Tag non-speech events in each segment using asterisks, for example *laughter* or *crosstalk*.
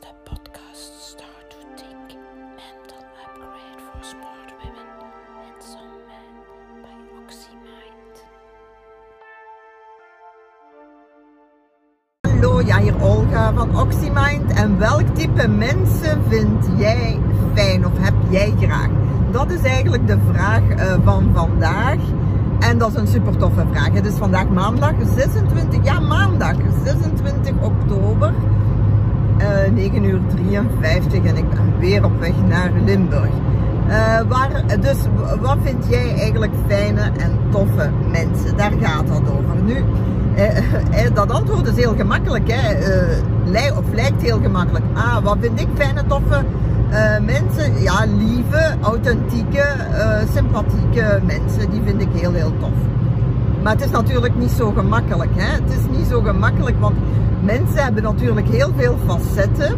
de podcast Start to Think Mental Upgrade for Smart Women and Some Men by OxyMind. Hallo, ja hier Olga van OxyMind. En welk type mensen vind jij fijn of heb jij graag? Dat is eigenlijk de vraag eh, van vandaag. En dat is een super toffe vraag. Het is vandaag maandag 26, ja maandag 26 oktober. Eh 9 uur 53 en ik ben weer op weg naar Limburg. Eh, waar, dus wat vind jij eigenlijk fijne en toffe mensen? Daar gaat dat over. Nu, eh, *laughs* eh, dat antwoord is heel gemakkelijk. Hè? Eh, of lijkt heel gemakkelijk. Ah, wat vind ik fijne, toffe eh, mensen? Ja, lieve, authentieke, eh, sympathieke mensen. Die vind ik heel, heel tof. Maar het is natuurlijk niet zo gemakkelijk. Hè? Het is niet zo gemakkelijk, want mensen hebben natuurlijk heel veel facetten.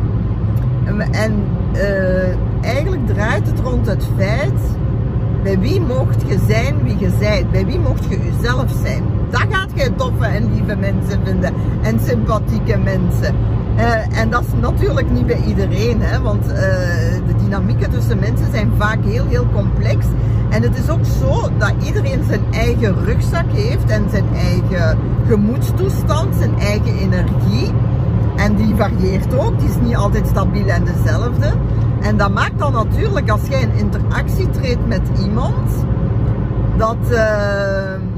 En, eh, eigenlijk draait het rond het feit, bij wie mocht je zijn wie je bent? Bij wie mocht je jezelf zijn? Dat gaat je toffe en lieve mensen vinden en sympathieke mensen. Eh, en dat is natuurlijk niet bij iedereen, hè, want eh, de dynamieken tussen mensen zijn vaak heel, heel complex. En het is ook zo dat iedereen zijn eigen rugzak heeft en zijn eigen gemoedstoestand, zijn eigen energie. En die varieert ook, die is niet altijd stabiel en dezelfde. En dat maakt dan natuurlijk, als jij in interactie treedt met iemand, dat, eh,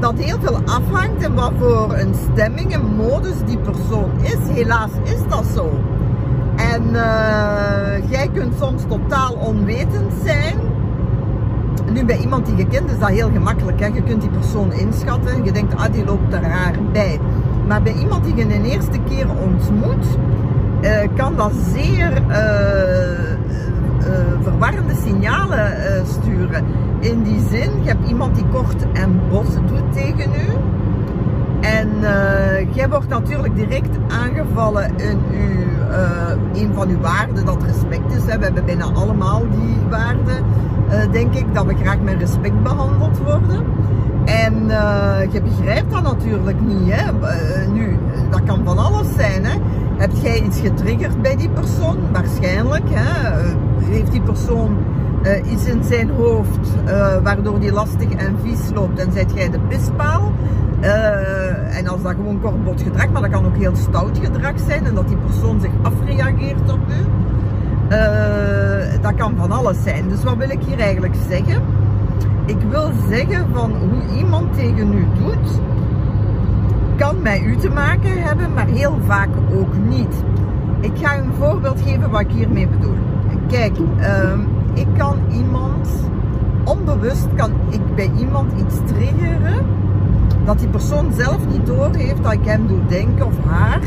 dat heel veel afhangt en wat voor een stemming en modus die persoon is. Helaas is dat zo. En eh, jij kunt soms totaal onwetend zijn. Nu bij iemand die je kent is dat heel gemakkelijk. Hè? Je kunt die persoon inschatten. Je denkt, ah die loopt er raar bij. Maar bij iemand die je een eerste keer ontmoet, eh, kan dat zeer eh, verwarrende signalen eh, sturen. In die zin, je hebt iemand die kort en bos doet tegen u. En eh, jij wordt natuurlijk direct aangevallen in uw, eh, een van uw waarden, dat respect is. Hè. We hebben bijna allemaal die waarden, eh, denk ik, dat we graag met respect behandeld worden. En eh, je begrijpt dat natuurlijk niet. Hè. Eh, nu, dat kan van alles zijn. Hè. Heb jij iets getriggerd bij die persoon? Waarschijnlijk. Hè. Heeft die persoon eh, iets in zijn hoofd eh, waardoor die lastig en vies loopt en zijt jij de pispaal? Eh, en als dat gewoon kortbot gedrag, maar dat kan ook heel stout gedrag zijn en dat die persoon zich afreageert op u. Dat kan van alles zijn. Dus wat wil ik hier eigenlijk zeggen? Ik wil zeggen van hoe iemand tegen u doet, kan met u te maken hebben, maar heel vaak ook niet. Ik ga u een voorbeeld geven wat ik hiermee bedoel. Kijk, ehm, ik kan iemand, onbewust kan ik bij iemand iets triggeren, dat die persoon zelf niet doorheeft dat ik hem doe denken of haar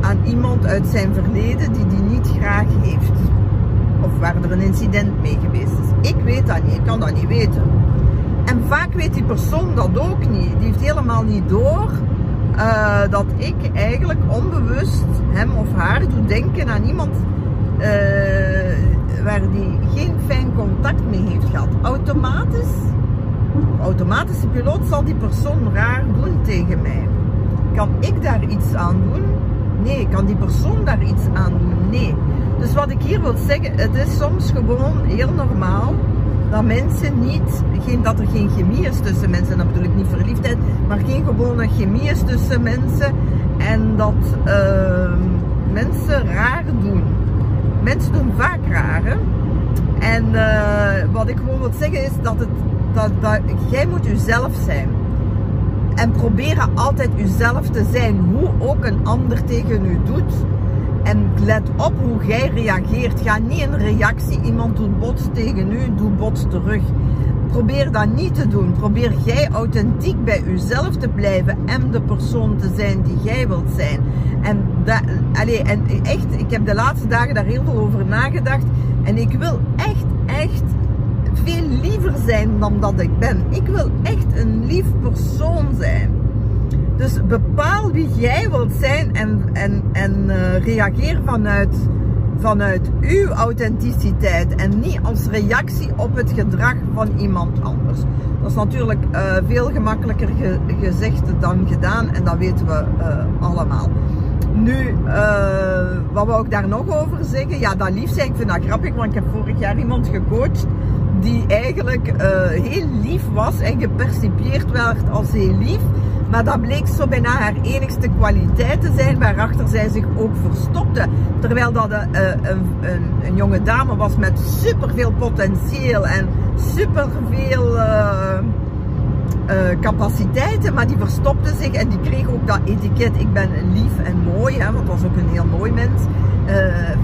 aan iemand uit zijn verleden die die niet graag heeft. Of waar er een incident mee geweest is. Ik weet dat niet, ik kan dat niet weten. En vaak weet die persoon dat ook niet. Die heeft helemaal niet door eh, dat ik eigenlijk onbewust hem of haar doe denken aan iemand eh, waar die geen fijn contact mee heeft gehad. Automatisch, automatische piloot zal die persoon raar doen tegen mij. Kan ik daar iets aan doen? Nee. Kan die persoon daar iets aan doen? Nee. Dus wat ik hier wil zeggen, het is soms gewoon heel normaal dat mensen niet, geen, dat er geen chemie is tussen mensen, dat bedoel ik niet verliefdheid, maar geen gewone chemie is tussen mensen en dat ehm. Mensen doen vaak raar. Hè? En eh, wat ik gewoon wil zeggen is dat, het, dat, dat jij moet jezelf zijn. En proberen altijd uzelf te zijn, hoe ook een ander tegen u doet. En let op hoe jij reageert. Ga niet in reactie. Iemand doet bots tegen u, doe bots terug. Probeer dat niet te doen. Probeer jij authentiek bij uzelf te blijven en de persoon te zijn die jij wilt zijn. En, dat, en echt, ik heb de laatste dagen daar heel veel over nagedacht. En ik wil echt, echt veel liever zijn dan dat ik ben. Ik wil echt een lief persoon zijn. Dus bepaal wie jij wilt zijn en, en, en uh, reageer vanuit, vanuit uw authenticiteit en niet als reactie op het gedrag van iemand anders. Dat is natuurlijk uh, veel gemakkelijker ge gezegd dan gedaan en dat weten we uh, allemaal. Nu, uh, wat wou ik daar nog over zeggen? Ja, dat lief zijn, ik vind dat grappig, want ik heb vorig jaar iemand gecoacht die eigenlijk uh, heel lief was en gepercipieerd werd als heel lief. Maar dat bleek zo bijna haar enigste kwaliteit te zijn, waarachter zij zich ook verstopte. Terwijl dat een, een, een, een jonge dame was met superveel potentieel en superveel uh, capaciteiten, maar die verstopte zich en die kreeg ook dat etiket. Ik ben lief en mooi, hè, want was ook een heel mooi mens.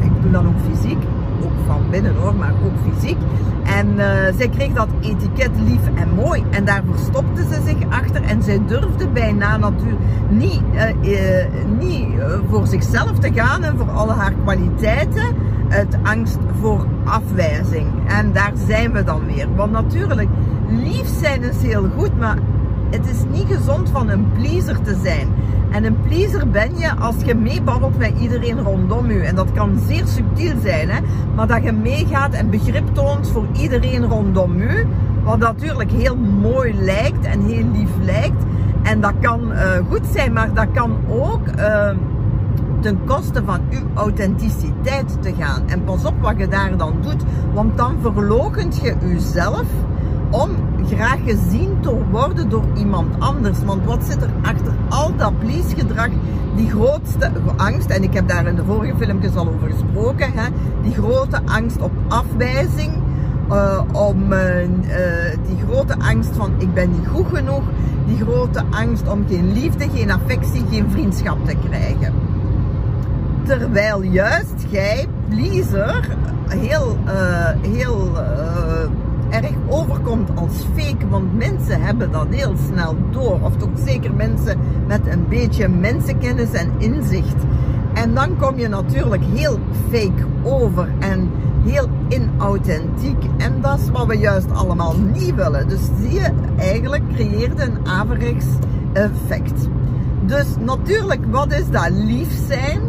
Ik bedoel dan ook fysiek, ook van binnen hoor, maar ook fysiek. En uh, zij kreeg dat etiket lief en mooi. En daar verstopte ze zich achter. En zij durfde bijna natuurlijk niet, uh, uh, niet voor zichzelf te gaan en voor alle haar kwaliteiten. Uit angst voor afwijzing. En daar zijn we dan weer. Want natuurlijk, lief zijn is heel goed, maar het is niet gezond van een pleaser te zijn. En een pleaser ben je als je meebabbelt met iedereen rondom je. En dat kan zeer subtiel zijn, hè? maar dat je meegaat en begrip toont voor iedereen rondom je. Wat natuurlijk heel mooi lijkt en heel lief lijkt. En dat kan uh, goed zijn, maar dat kan ook uh, ten koste van uw authenticiteit te gaan. En pas op wat je daar dan doet, want dan verlogent je uzelf om graag gezien te worden door iemand anders. Want wat zit er achter al dat please gedrag? Die grootste angst, en ik heb daar in de vorige filmpjes al over gesproken, hè, die grote angst op afwijzing, uh, om uh, uh, die grote angst van ik ben niet goed genoeg, die grote angst om geen liefde, geen affectie, geen vriendschap te krijgen. Terwijl juist jij, pleaser, heel, heel erg overkomt als fake, want mensen hebben dat heel snel door. Of toch zeker mensen met een beetje mensenkennis en inzicht. En dan kom je natuurlijk heel fake over en heel inauthentiek. En dat is wat we juist allemaal niet willen. Dus zie je, eigenlijk creëert een averechts effect. Dus natuurlijk, wat is dat? Lief zijn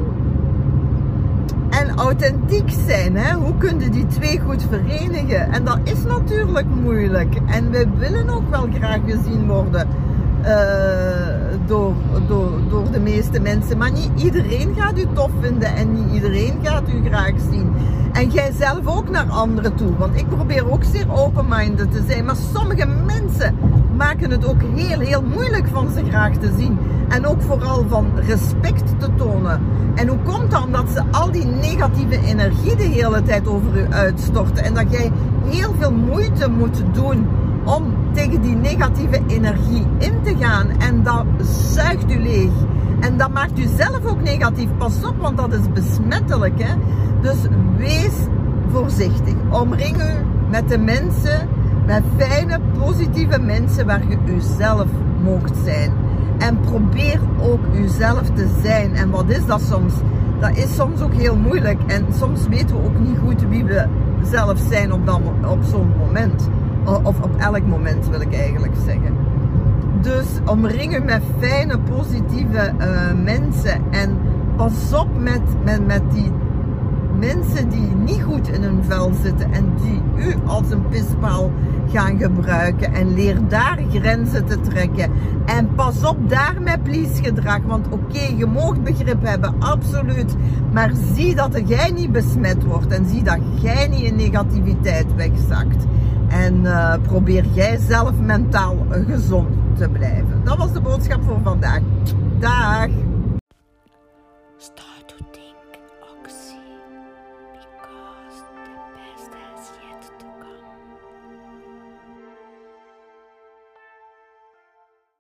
authentiek zijn. Hè? Hoe kunnen die twee goed verenigen? En dat is natuurlijk moeilijk. En we willen ook wel graag gezien worden uh, door, door, door de meeste mensen. Maar niet iedereen gaat u tof vinden en niet iedereen gaat u graag zien. En jij zelf ook naar anderen toe. Want ik probeer ook zeer open-minded te zijn. Maar sommige mensen maken het ook heel, heel moeilijk van ze graag te zien. En ook vooral van respect te tonen. En hoe komt dan dat ze al die negatieve energie de hele tijd over u uitstorten? En dat jij heel veel moeite moet doen om tegen die negatieve energie in te gaan. En dat zuigt u leeg. En dat maakt u zelf ook negatief. Pas op, want dat is besmettelijk. Hè? Dus wees voorzichtig. Omring u met de mensen, met fijne, positieve mensen waar je uzelf moogt zijn. En probeer ook uzelf te zijn. En wat is dat soms? Dat is soms ook heel moeilijk. En soms weten we ook niet goed wie we zelf zijn op, dat, op zo'n moment. Of op elk moment wil ik eigenlijk zeggen. Dus omring met fijne, positieve uh, mensen. En pas op met, met, met die mensen die niet goed in hun vel zitten en die u als een pispaal gaan gebruiken en leer daar grenzen te trekken. En pas op daar met please gedrag, want oké, okay, je mag begrip hebben, absoluut. Maar zie dat jij niet besmet wordt en zie dat jij niet in negativiteit wegzakt. En uh, probeer jij zelf mentaal gezond te blijven. Dat was de boodschap voor vandaag. Dag!